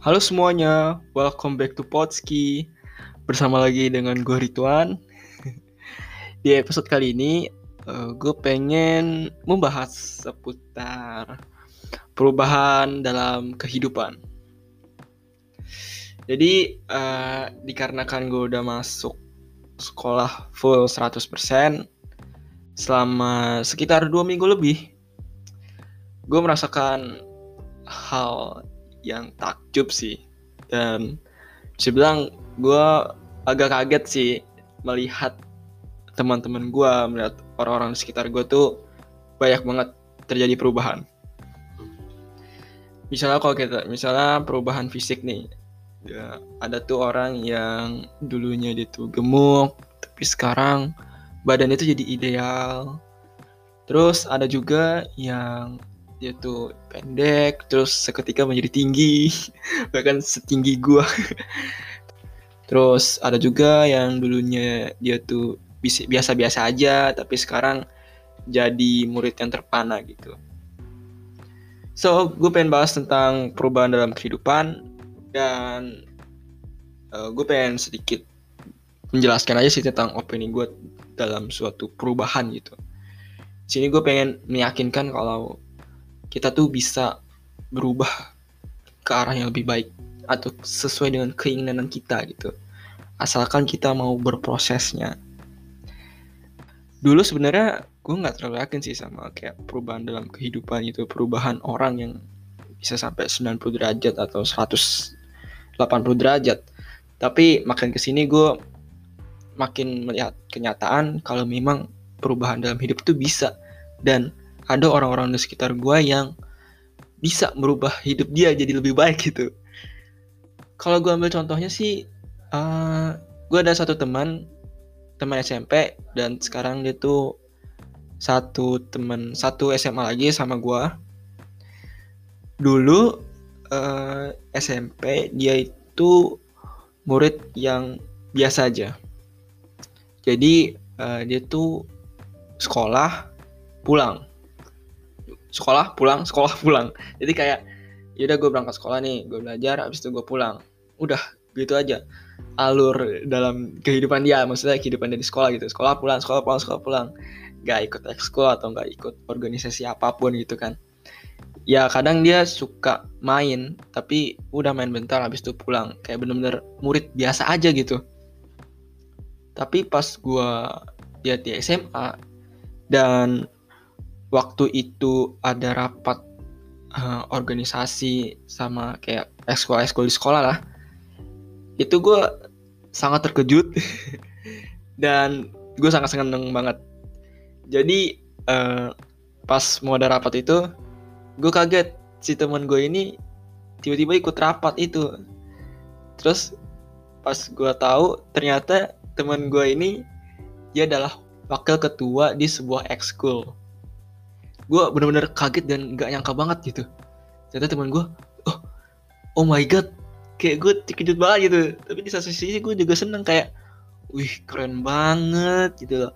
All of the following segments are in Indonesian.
Halo semuanya, welcome back to Potski. Bersama lagi dengan gue Rituan. Di episode kali ini uh, Gue pengen membahas seputar Perubahan dalam kehidupan. Jadi uh, dikarenakan gue udah masuk sekolah full 100% Selama sekitar dua minggu lebih Gue merasakan hal yang takjub sih. Dan bisa bilang gue agak kaget sih melihat teman-teman gue melihat orang-orang sekitar gue tuh banyak banget terjadi perubahan. Misalnya kalau kita misalnya perubahan fisik nih. Ya, ada tuh orang yang dulunya dia tuh gemuk tapi sekarang badan itu jadi ideal. Terus ada juga yang dia tuh pendek terus seketika menjadi tinggi. Bahkan setinggi gua. Terus ada juga yang dulunya dia tuh biasa-biasa aja tapi sekarang jadi murid yang terpana gitu. So gue pengen bahas tentang perubahan dalam kehidupan dan uh, eh, gue pengen sedikit menjelaskan aja sih tentang opini gue dalam suatu perubahan gitu. Sini gue pengen meyakinkan kalau kita tuh bisa berubah ke arah yang lebih baik atau sesuai dengan keinginan kita gitu. Asalkan kita mau berprosesnya. Dulu sebenarnya gue nggak terlalu yakin sih sama kayak perubahan dalam kehidupan itu perubahan orang yang bisa sampai 90 derajat atau 180 derajat. Tapi makin ke sini gue makin melihat kenyataan kalau memang perubahan dalam hidup itu bisa. Dan ada orang-orang di sekitar gue yang bisa merubah hidup dia jadi lebih baik gitu. Kalau gue ambil contohnya sih, uh, eh, gue ada satu teman, teman SMP dan sekarang dia tuh satu teman satu SMA lagi sama gue. Dulu uh, eh, SMP dia itu murid yang biasa aja. Jadi uh, dia tuh sekolah pulang sekolah pulang sekolah pulang. Jadi kayak yaudah gue berangkat sekolah nih gue belajar habis itu gue pulang. Udah gitu aja. Alur dalam kehidupan dia maksudnya kehidupan dari sekolah gitu. Sekolah pulang sekolah pulang sekolah pulang. Gak ikut ekskul atau gak ikut organisasi apa pun gitu kan. Ya kadang dia suka main tapi udah main bentar habis itu pulang. Kayak bener-bener murid biasa aja gitu. Tapi pas gue lihat di SMA dan waktu itu ada rapat uh, organisasi sama kayak ekskul ekskul di sekolah lah. Itu gue sangat terkejut. Dan gue sangat seneng banget. Jadi uh, pas mau ada rapat itu gue kaget. Si teman gue ini tiba-tiba ikut rapat itu. Terus pas gue tahu ternyata teman gue ini dia adalah wakil ketua di sebuah ekskul gue bener-bener kaget dan gak nyangka banget gitu. Ternyata teman gue oh oh my god kayak gue terkejut banget gitu. Tapi di satu sisi gue juga seneng kayak wih keren banget gitu loh.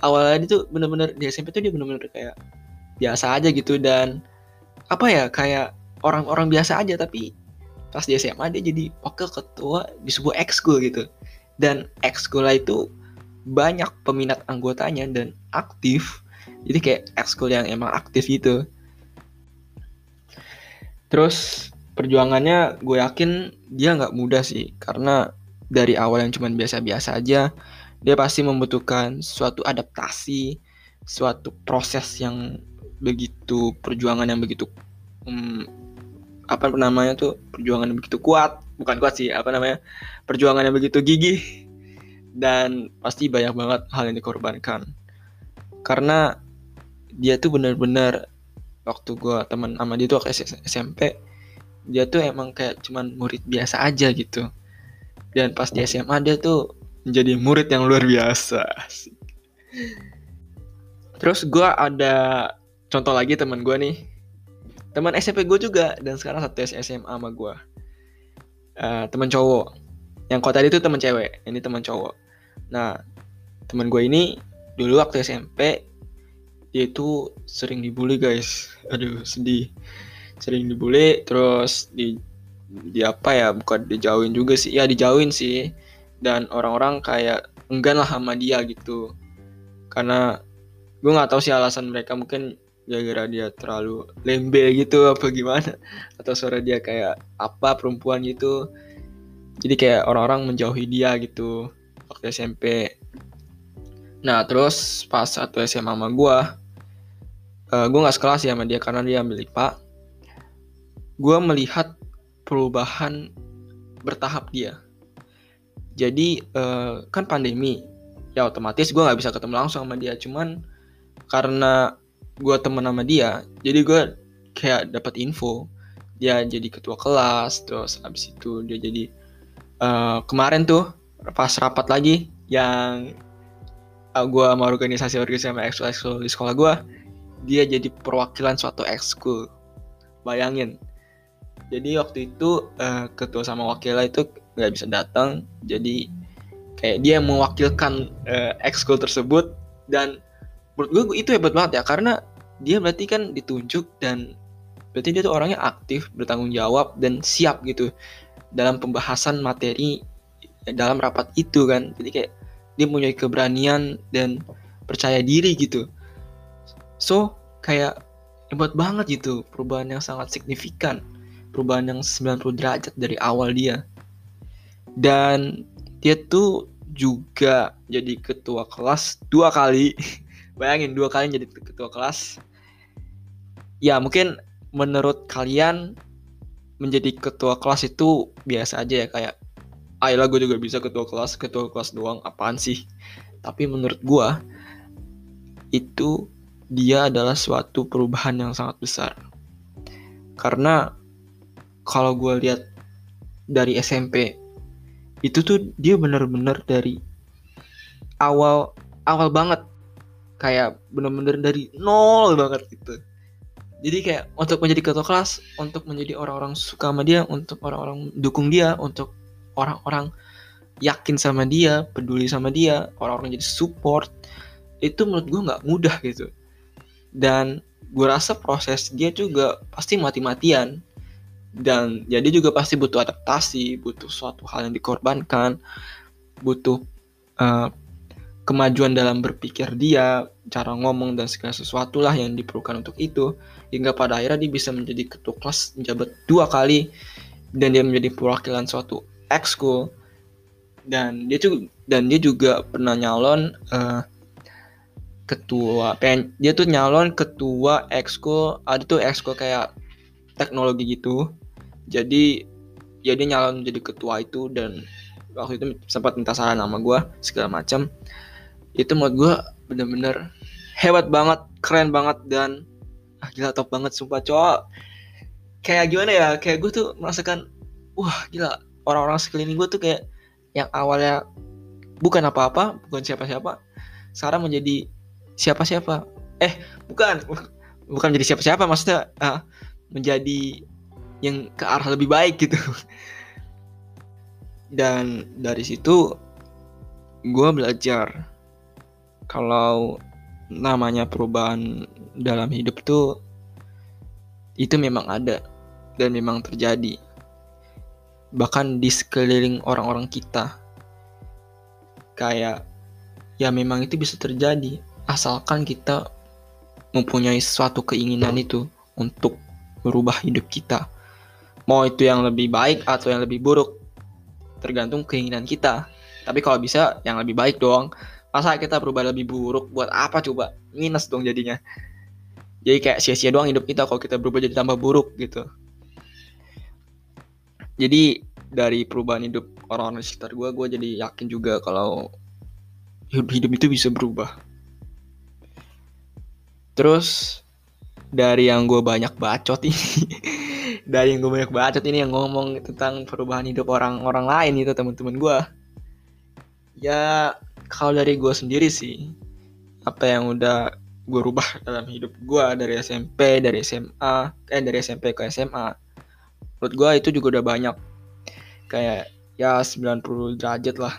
Awalnya dia tuh bener-bener di SMP tuh dia bener-bener kayak biasa aja gitu dan apa ya kayak orang-orang biasa aja tapi pas di SMA dia jadi wakil ketua di sebuah ekskul gitu. Dan ekskul itu banyak peminat anggotanya dan aktif jadi kayak ekskul yang emang aktif gitu. Terus perjuangannya gue yakin dia nggak mudah sih. Karena dari awal yang cuman biasa-biasa aja dia pasti membutuhkan suatu adaptasi suatu proses yang begitu perjuangan yang begitu um, apa namanya tuh perjuangan yang begitu kuat. Bukan kuat sih apa namanya perjuangan yang begitu gigih. Dan pasti banyak banget hal yang dikorbankan. Karena dia tuh bener-bener waktu gue teman sama dia tuh waktu SMP dia tuh emang kayak cuman murid biasa aja gitu. Dan pas di SMA dia tuh menjadi murid yang luar biasa terus gue ada contoh lagi teman gue nih. Teman SMP gue juga dan sekarang satu SMA sama gue uh, teman cowok. Yang kau tadi tuh teman cewek ini teman cowok. Nah teman gue ini dulu waktu SMP dia itu sering dibully guys. Aduh sedih. Sering dibully terus di di apa ya bukan dijauhin juga sih. Ya dijauhin sih. Dan orang-orang kayak enggan lah sama dia gitu. Karena gue nggak tahu sih alasan mereka. Mungkin gara-gara dia terlalu lembe gitu apa gimana. Atau suara dia kayak apa perempuan gitu. Jadi kayak orang-orang menjauhi dia gitu waktu SMP nah terus pas satu SMA sama gue uh, gue nggak sekelas ya sama dia karena dia ambil IPA gue melihat perubahan bertahap dia. Jadi uh, kan pandemi ya otomatis gue nggak bisa ketemu langsung sama dia. Cuman karena gue temen sama dia jadi gue kayak dapat info. Dia jadi ketua kelas terus abis itu dia jadi uh, kemarin tuh pas rapat lagi yang uh, gue sama organisasi organisasi sama ekskul ekskul di sekolah gue dia jadi perwakilan suatu ekskul. Bayangin. Jadi waktu itu uh, ketua sama wakilnya itu nggak bisa datang. Jadi kayak dia mewakilkan uh, ekskul tersebut. Dan menurut gue itu hebat banget ya karena dia berarti kan ditunjuk dan berarti dia tuh orangnya aktif bertanggung jawab dan siap gitu dalam pembahasan materi dalam rapat itu kan. Jadi kayak dia punya keberanian dan percaya diri gitu so kayak hebat banget gitu perubahan yang sangat signifikan. Perubahan yang 90 derajat dari awal dia. Dan dia tuh juga jadi ketua kelas dua kali. Bayangin dua kali jadi ketua kelas. Ya mungkin menurut kalian menjadi ketua kelas itu biasa aja ya kayak ayolah gue juga bisa ketua kelas ketua kelas doang apaan sih? Tapi menurut gue itu dia adalah suatu perubahan yang sangat besar. Karena kalau gue lihat dari SMP itu tuh dia bener-bener dari awal awal banget. Kayak bener-bener dari nol banget gitu. Jadi kayak untuk menjadi ketua kelas untuk menjadi orang-orang suka sama dia untuk orang-orang dukung dia untuk orang-orang yakin sama dia peduli sama dia orang-orang jadi support itu menurut gue nggak mudah gitu dan gue rasa proses dia juga pasti mati-matian. Dan jadi juga pasti butuh adaptasi butuh suatu hal yang dikorbankan butuh uh, kemajuan dalam berpikir dia cara ngomong dan segala sesuatu lah yang diperlukan untuk itu. Hingga pada akhirnya dia bisa menjadi ketua kelas menjabat dua kali. Dan dia menjadi perwakilan suatu ekskul dan dia juga dan dia juga pernah nyalon uh, ketua pen dia tuh nyalon ketua ekskul ada tuh ekskul kayak teknologi gitu. Jadi ya dia nyalon jadi ketua itu dan waktu itu sempat minta saran nama gue segala macam itu menurut gue bener-bener hebat banget keren banget dan ah gila top banget sumpah cowok. Kayak gimana ya kayak gue tuh merasakan wah gila orang-orang sekeliling gue tuh kayak yang awalnya bukan apa-apa, bukan siapa-siapa, sekarang menjadi siapa-siapa. Eh, bukan, bukan menjadi siapa-siapa, maksudnya uh, menjadi yang ke arah lebih baik gitu. Dan dari situ gue belajar kalau namanya perubahan dalam hidup tuh itu memang ada dan memang terjadi bahkan di sekeliling orang-orang kita kayak ya memang itu bisa terjadi asalkan kita mempunyai suatu keinginan itu untuk merubah hidup kita. Mau itu yang lebih baik atau yang lebih buruk tergantung keinginan kita. Tapi kalau bisa yang lebih baik dong. Masa kita berubah lebih buruk? Buat apa coba? Minus dong jadinya. Jadi kayak sia-sia doang hidup kita kalau kita berubah jadi tambah buruk gitu. Jadi dari perubahan hidup orang-orang sekitar gue gue jadi yakin juga kalau hidup itu bisa berubah terus dari yang gue banyak bacot ini dari yang gue banyak bacot ini yang ngomong tentang perubahan hidup orang-orang lain itu teman-teman gue ya kalau dari gue sendiri sih apa yang udah gue rubah dalam hidup gue dari SMP dari SMA eh dari SMP ke SMA menurut gue itu juga udah banyak. Kayak ya 90 derajat lah.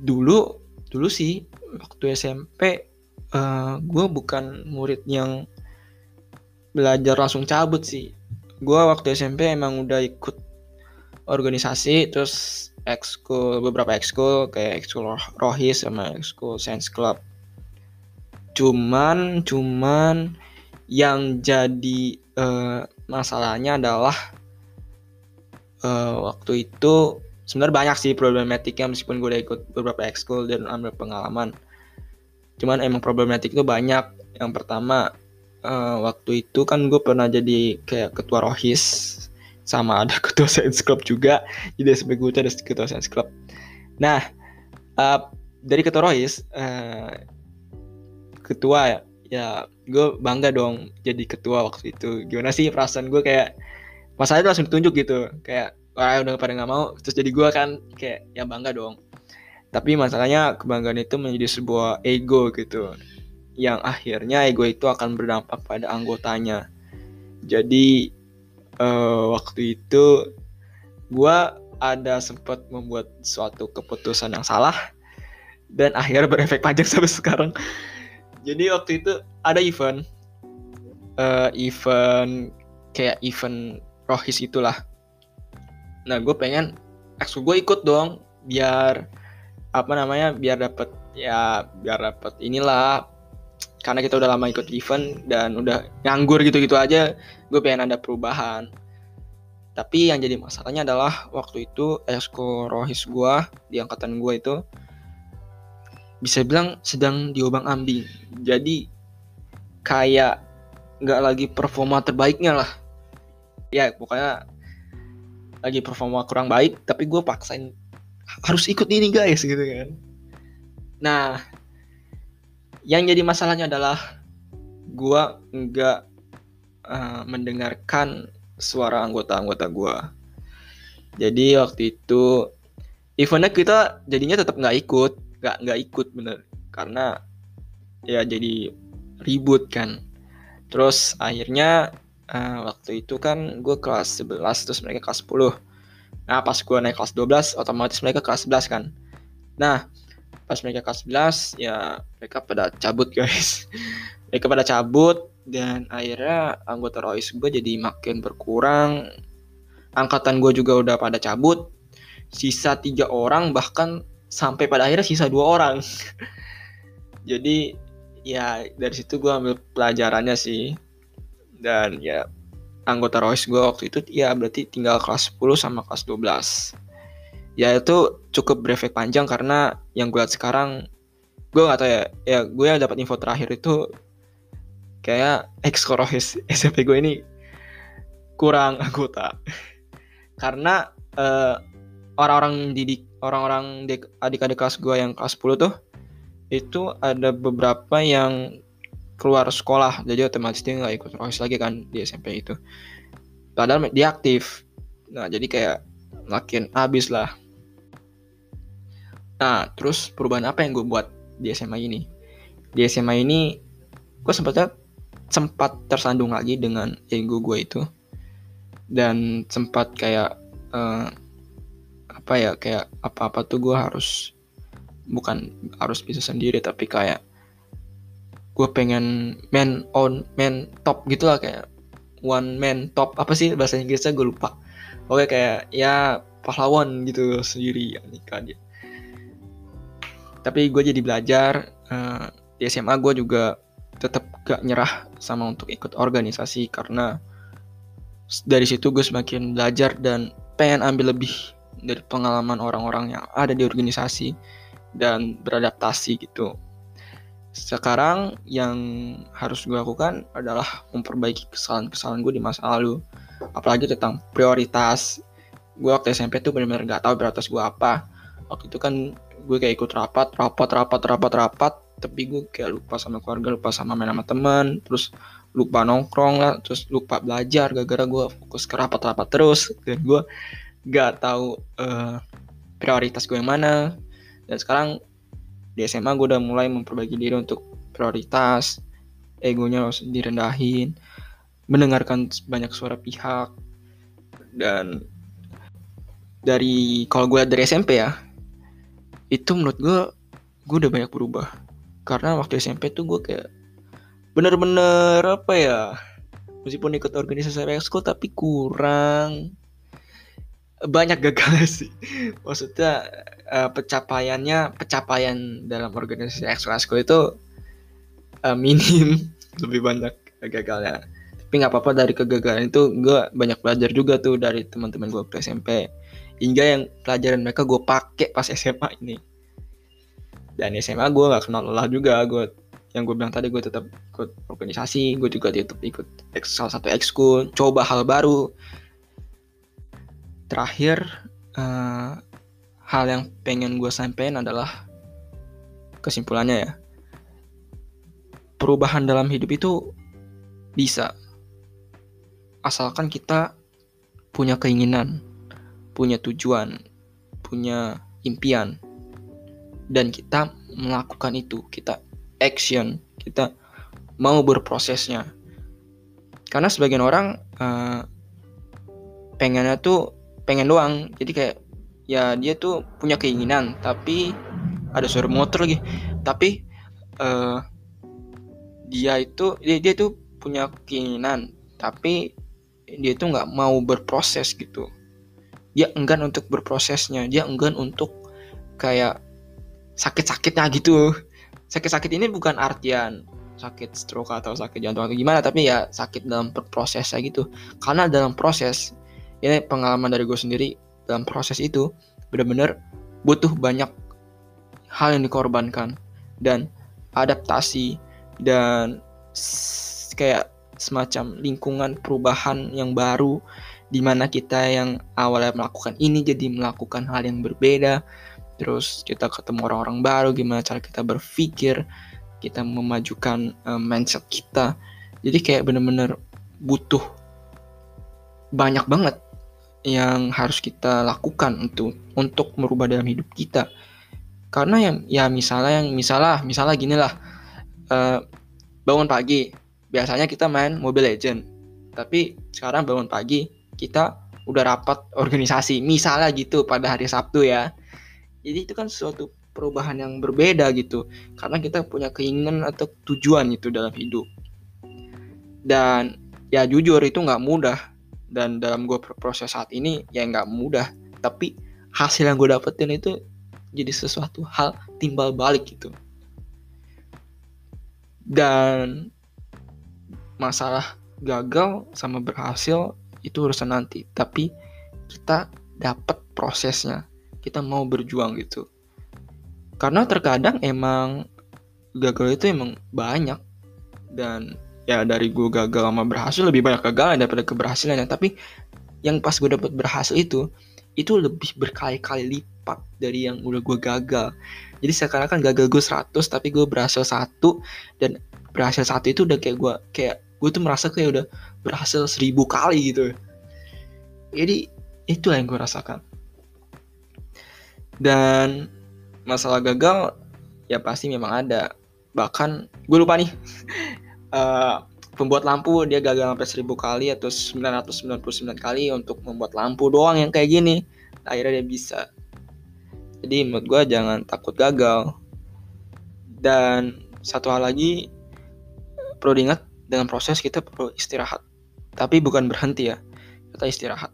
Dulu dulu sih waktu SMP eh, gue bukan murid yang belajar langsung cabut sih. Gue waktu SMP emang udah ikut organisasi terus ekskul beberapa ekskul kayak ekskul rohis sama ekskul science club. Cuman cuman yang jadi uh, masalahnya adalah uh, waktu itu sebenarnya banyak sih problematiknya meskipun gue udah ikut beberapa ekskul dan ambil pengalaman cuman emang problematik itu banyak. Yang pertama uh, waktu itu kan gue pernah jadi kayak ketua rohis. Sama ada ketua science club juga. Jadi SMP gue ada ketua science club. Nah uh, dari ketua rohis uh, ketua ya ya gue bangga dong jadi ketua waktu itu. Gimana sih perasaan gue kayak masalah itu langsung ditunjuk gitu. Kayak wah udah pada nggak mau. Terus jadi gue kan kayak ya bangga dong tapi masalahnya kebanggaan itu menjadi sebuah ego gitu yang akhirnya ego itu akan berdampak pada anggotanya jadi uh, waktu itu gue ada sempat membuat suatu keputusan yang salah dan akhirnya berefek panjang sampai sekarang. Jadi waktu itu ada event, uh, event kayak event rohis itulah. Nah gue pengen ekskul gue ikut dong biar apa namanya biar dapat ya biar dapat inilah. Karena kita udah lama ikut event dan udah nganggur gitu-gitu aja gue pengen ada perubahan. Tapi yang jadi masalahnya adalah waktu itu esko rohis gue di angkatan gue itu bisa bilang sedang diobang ambing. Jadi kayak nggak lagi performa terbaiknya lah. Ya pokoknya lagi performa kurang baik tapi gue paksain harus ikut ini guys gitu kan nah yang jadi masalahnya adalah gua nggak uh, mendengarkan suara anggota-anggota gua. Jadi waktu itu eventnya kita jadinya tetap nggak ikut, nggak nggak ikut bener karena ya jadi ribut kan. Terus akhirnya uh, waktu itu kan gue kelas 11 terus mereka kelas 10. Nah pas gue naik kelas 12 otomatis mereka kelas 11 kan. Nah pas mereka kelas 11 ya mereka pada cabut guys. Mereka pada cabut dan akhirnya anggota rois gue jadi makin berkurang. Angkatan gue juga udah pada cabut. Sisa tiga orang bahkan sampai pada akhirnya sisa dua orang. Jadi ya dari situ gue ambil pelajarannya sih. Dan ya anggota rois gue waktu itu ya berarti tinggal kelas 10 sama kelas 12 ya itu cukup berefek panjang karena yang gue lihat sekarang gue gak tau ya ya gue yang dapat info terakhir itu kayak ex korohis SMP gue ini kurang anggota. Karena uh, orang-orang didik orang-orang adik-adik kelas gue yang kelas 10 tuh itu ada beberapa yang keluar sekolah jadi otomatis dia nggak ikut rohis lagi kan di SMP itu padahal dia aktif nah jadi kayak makin habis lah Nah, terus perubahan apa yang gue buat di SMA ini? Di SMA ini, gue sempatnya sempat tersandung lagi dengan ego gue itu. Dan sempat kayak, uh, apa ya, kayak apa-apa tuh gue harus, bukan harus bisa sendiri, tapi kayak gue pengen man on, man top gitu lah kayak one man top. Apa sih bahasa Inggrisnya? Gue lupa. Oke kayak ya pahlawan gitu sendiri ya nikah dia. Tapi gue jadi belajar uh, di SMA gue juga tetap gak nyerah sama untuk ikut organisasi karena dari situ gue semakin belajar dan pengen ambil lebih dari pengalaman orang-orang yang ada di organisasi dan beradaptasi gitu. Sekarang yang harus gue lakukan adalah memperbaiki kesalahan-kesalahan gue di masa lalu. Apalagi tentang prioritas. Gue waktu SMP tuh benar-benar gak tahu prioritas gue apa. Waktu itu kan gue kayak ikut rapat rapat rapat rapat rapat tapi gue kayak lupa sama keluarga lupa sama main sama teman terus lupa nongkrong lah terus lupa belajar gara-gara gue fokus ke rapat-rapat terus dan gue gak tahu uh, prioritas gue yang mana dan sekarang di SMA gue udah mulai memperbaiki diri untuk prioritas egonya harus direndahin mendengarkan banyak suara pihak dan dari kalau gue dari SMP ya itu menurut gue gue udah banyak berubah. Karena waktu SMP tuh gue kayak bener-bener apa ya meskipun ikut organisasi ekskul tapi kurang banyak gagal sih. Maksudnya uh, pencapaiannya pencapaian dalam organisasi ekskul itu uh, minim. Lebih banyak gagalnya. Tapi nggak apa-apa dari kegagalan itu gue banyak belajar juga tuh dari teman-teman gue ke SMP hingga yang pelajaran mereka gue pakai pas SMA ini. Dan SMA gue nggak kenal lelah juga. Gue yang gue bilang tadi gue tetap ikut organisasi. Gue juga tetap ikut salah satu ekskul. Coba hal baru terakhir uh, hal yang pengen gue sampaikan adalah kesimpulannya ya. Perubahan dalam hidup itu bisa. Asalkan kita punya keinginan punya tujuan punya impian dan kita melakukan itu. Kita action kita mau berprosesnya. Karena sebagian orang uh, pengennya tuh pengen doang. Jadi kayak ya dia tuh punya keinginan tapi ada suara motor lagi. Tapi uh, dia itu dia, dia tuh punya keinginan tapi dia tuh nggak mau berproses gitu. Dia enggan untuk berprosesnya. Dia enggan untuk kayak sakit-sakitnya gitu. Sakit-sakit ini bukan artian sakit stroke atau sakit jantung atau gimana tapi ya sakit dalam prosesnya gitu. Karena dalam proses ini pengalaman dari gue sendiri dalam proses itu benar-benar butuh banyak hal yang dikorbankan dan adaptasi dan kayak semacam lingkungan perubahan yang baru di mana kita yang awalnya melakukan ini jadi melakukan hal yang berbeda. Terus kita ketemu orang-orang baru gimana cara kita berpikir kita memajukan uh, mindset kita. Jadi kayak bener-bener butuh banyak banget yang harus kita lakukan untuk untuk merubah dalam hidup kita. Karena yang ya misalnya yang misalnya misalnya gini lah uh, bangun pagi biasanya kita main Mobile Legend. Tapi sekarang bangun pagi kita udah rapat organisasi misalnya gitu pada hari Sabtu ya. Jadi itu kan suatu perubahan yang berbeda gitu karena kita punya keinginan atau tujuan itu dalam hidup. Dan ya jujur itu nggak mudah dan dalam gue proses saat ini ya nggak mudah. Tapi hasil yang gue dapetin itu jadi sesuatu hal timbal balik gitu. Dan masalah gagal sama berhasil itu urusan nanti. Tapi kita dapat prosesnya. Kita mau berjuang gitu. Karena terkadang emang gagal itu emang banyak. Dan ya dari gue gagal sama berhasil lebih banyak gagal daripada keberhasilannya tapi yang pas gue dapet berhasil itu itu lebih berkali-kali lipat dari yang udah gue gagal. Jadi sekarang kan gagal gue 100 tapi gue berhasil satu dan berhasil satu itu udah kayak gue kayak gue tuh merasa kayak udah berhasil seribu kali gitu. Jadi itu yang gue rasakan. Dan masalah gagal ya pasti memang ada. Bahkan gue lupa nih uh, pembuat lampu dia gagal sampai seribu kali atau 999 kali untuk membuat lampu doang yang kayak gini. Akhirnya dia bisa. Jadi menurut gue jangan takut gagal. Dan satu hal lagi perlu diingat dalam proses kita perlu istirahat. Tapi bukan berhenti ya kita istirahat.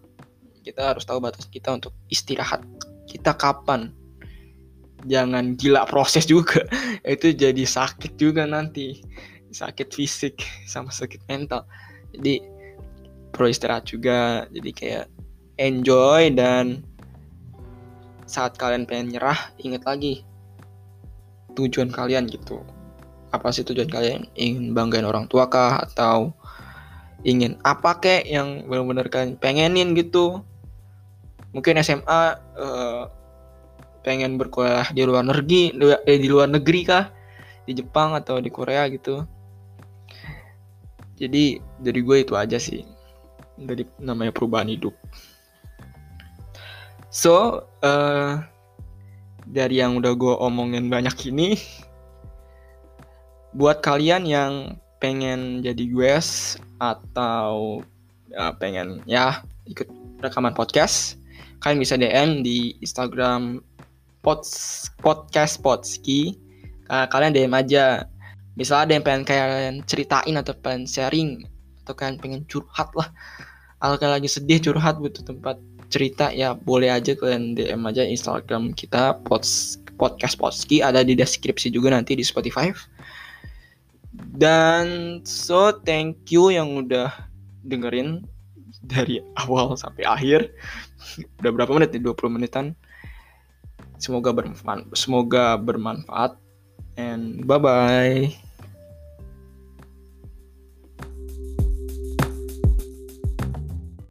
Kita harus tahu batas kita untuk istirahat. Kita kapan? Jangan gila proses juga. Itu jadi sakit juga nanti sakit fisik sama sakit mental. Jadi pro istirahat juga. Jadi kayak enjoy dan saat kalian pengen nyerah ingat lagi tujuan kalian gitu. Apa sih tujuan kalian? Ingin banggain orang tua kah? Atau ingin apa kek yang benar-benar kalian pengenin gitu? Mungkin SMA uh, eh, pengen berkuliah di luar negeri eh, di luar negeri kah? Di Jepang atau di Korea gitu jadi dari gue itu aja sih. Dari namanya perubahan hidup. So uh, dari yang udah gue omongin banyak ini buat kalian yang pengen jadi US atau ya, pengen ya ikut rekaman podcast kalian bisa DM di Instagram pods, podcast podski. Uh, kalian DM aja misalnya ada yang pengen kalian ceritain atau pengen sharing atau kalian pengen curhat lah. Kalau kalian lagi sedih curhat butuh tempat cerita. Ya boleh aja kalian DM aja Instagram kita pods, podcast Podski ada di deskripsi juga nanti di Spotify. Dan so thank you yang udah dengerin dari awal sampai akhir. Udah berapa menit nih? 20 menitan. Semoga bermanfaat semoga bermanfaat and bye bye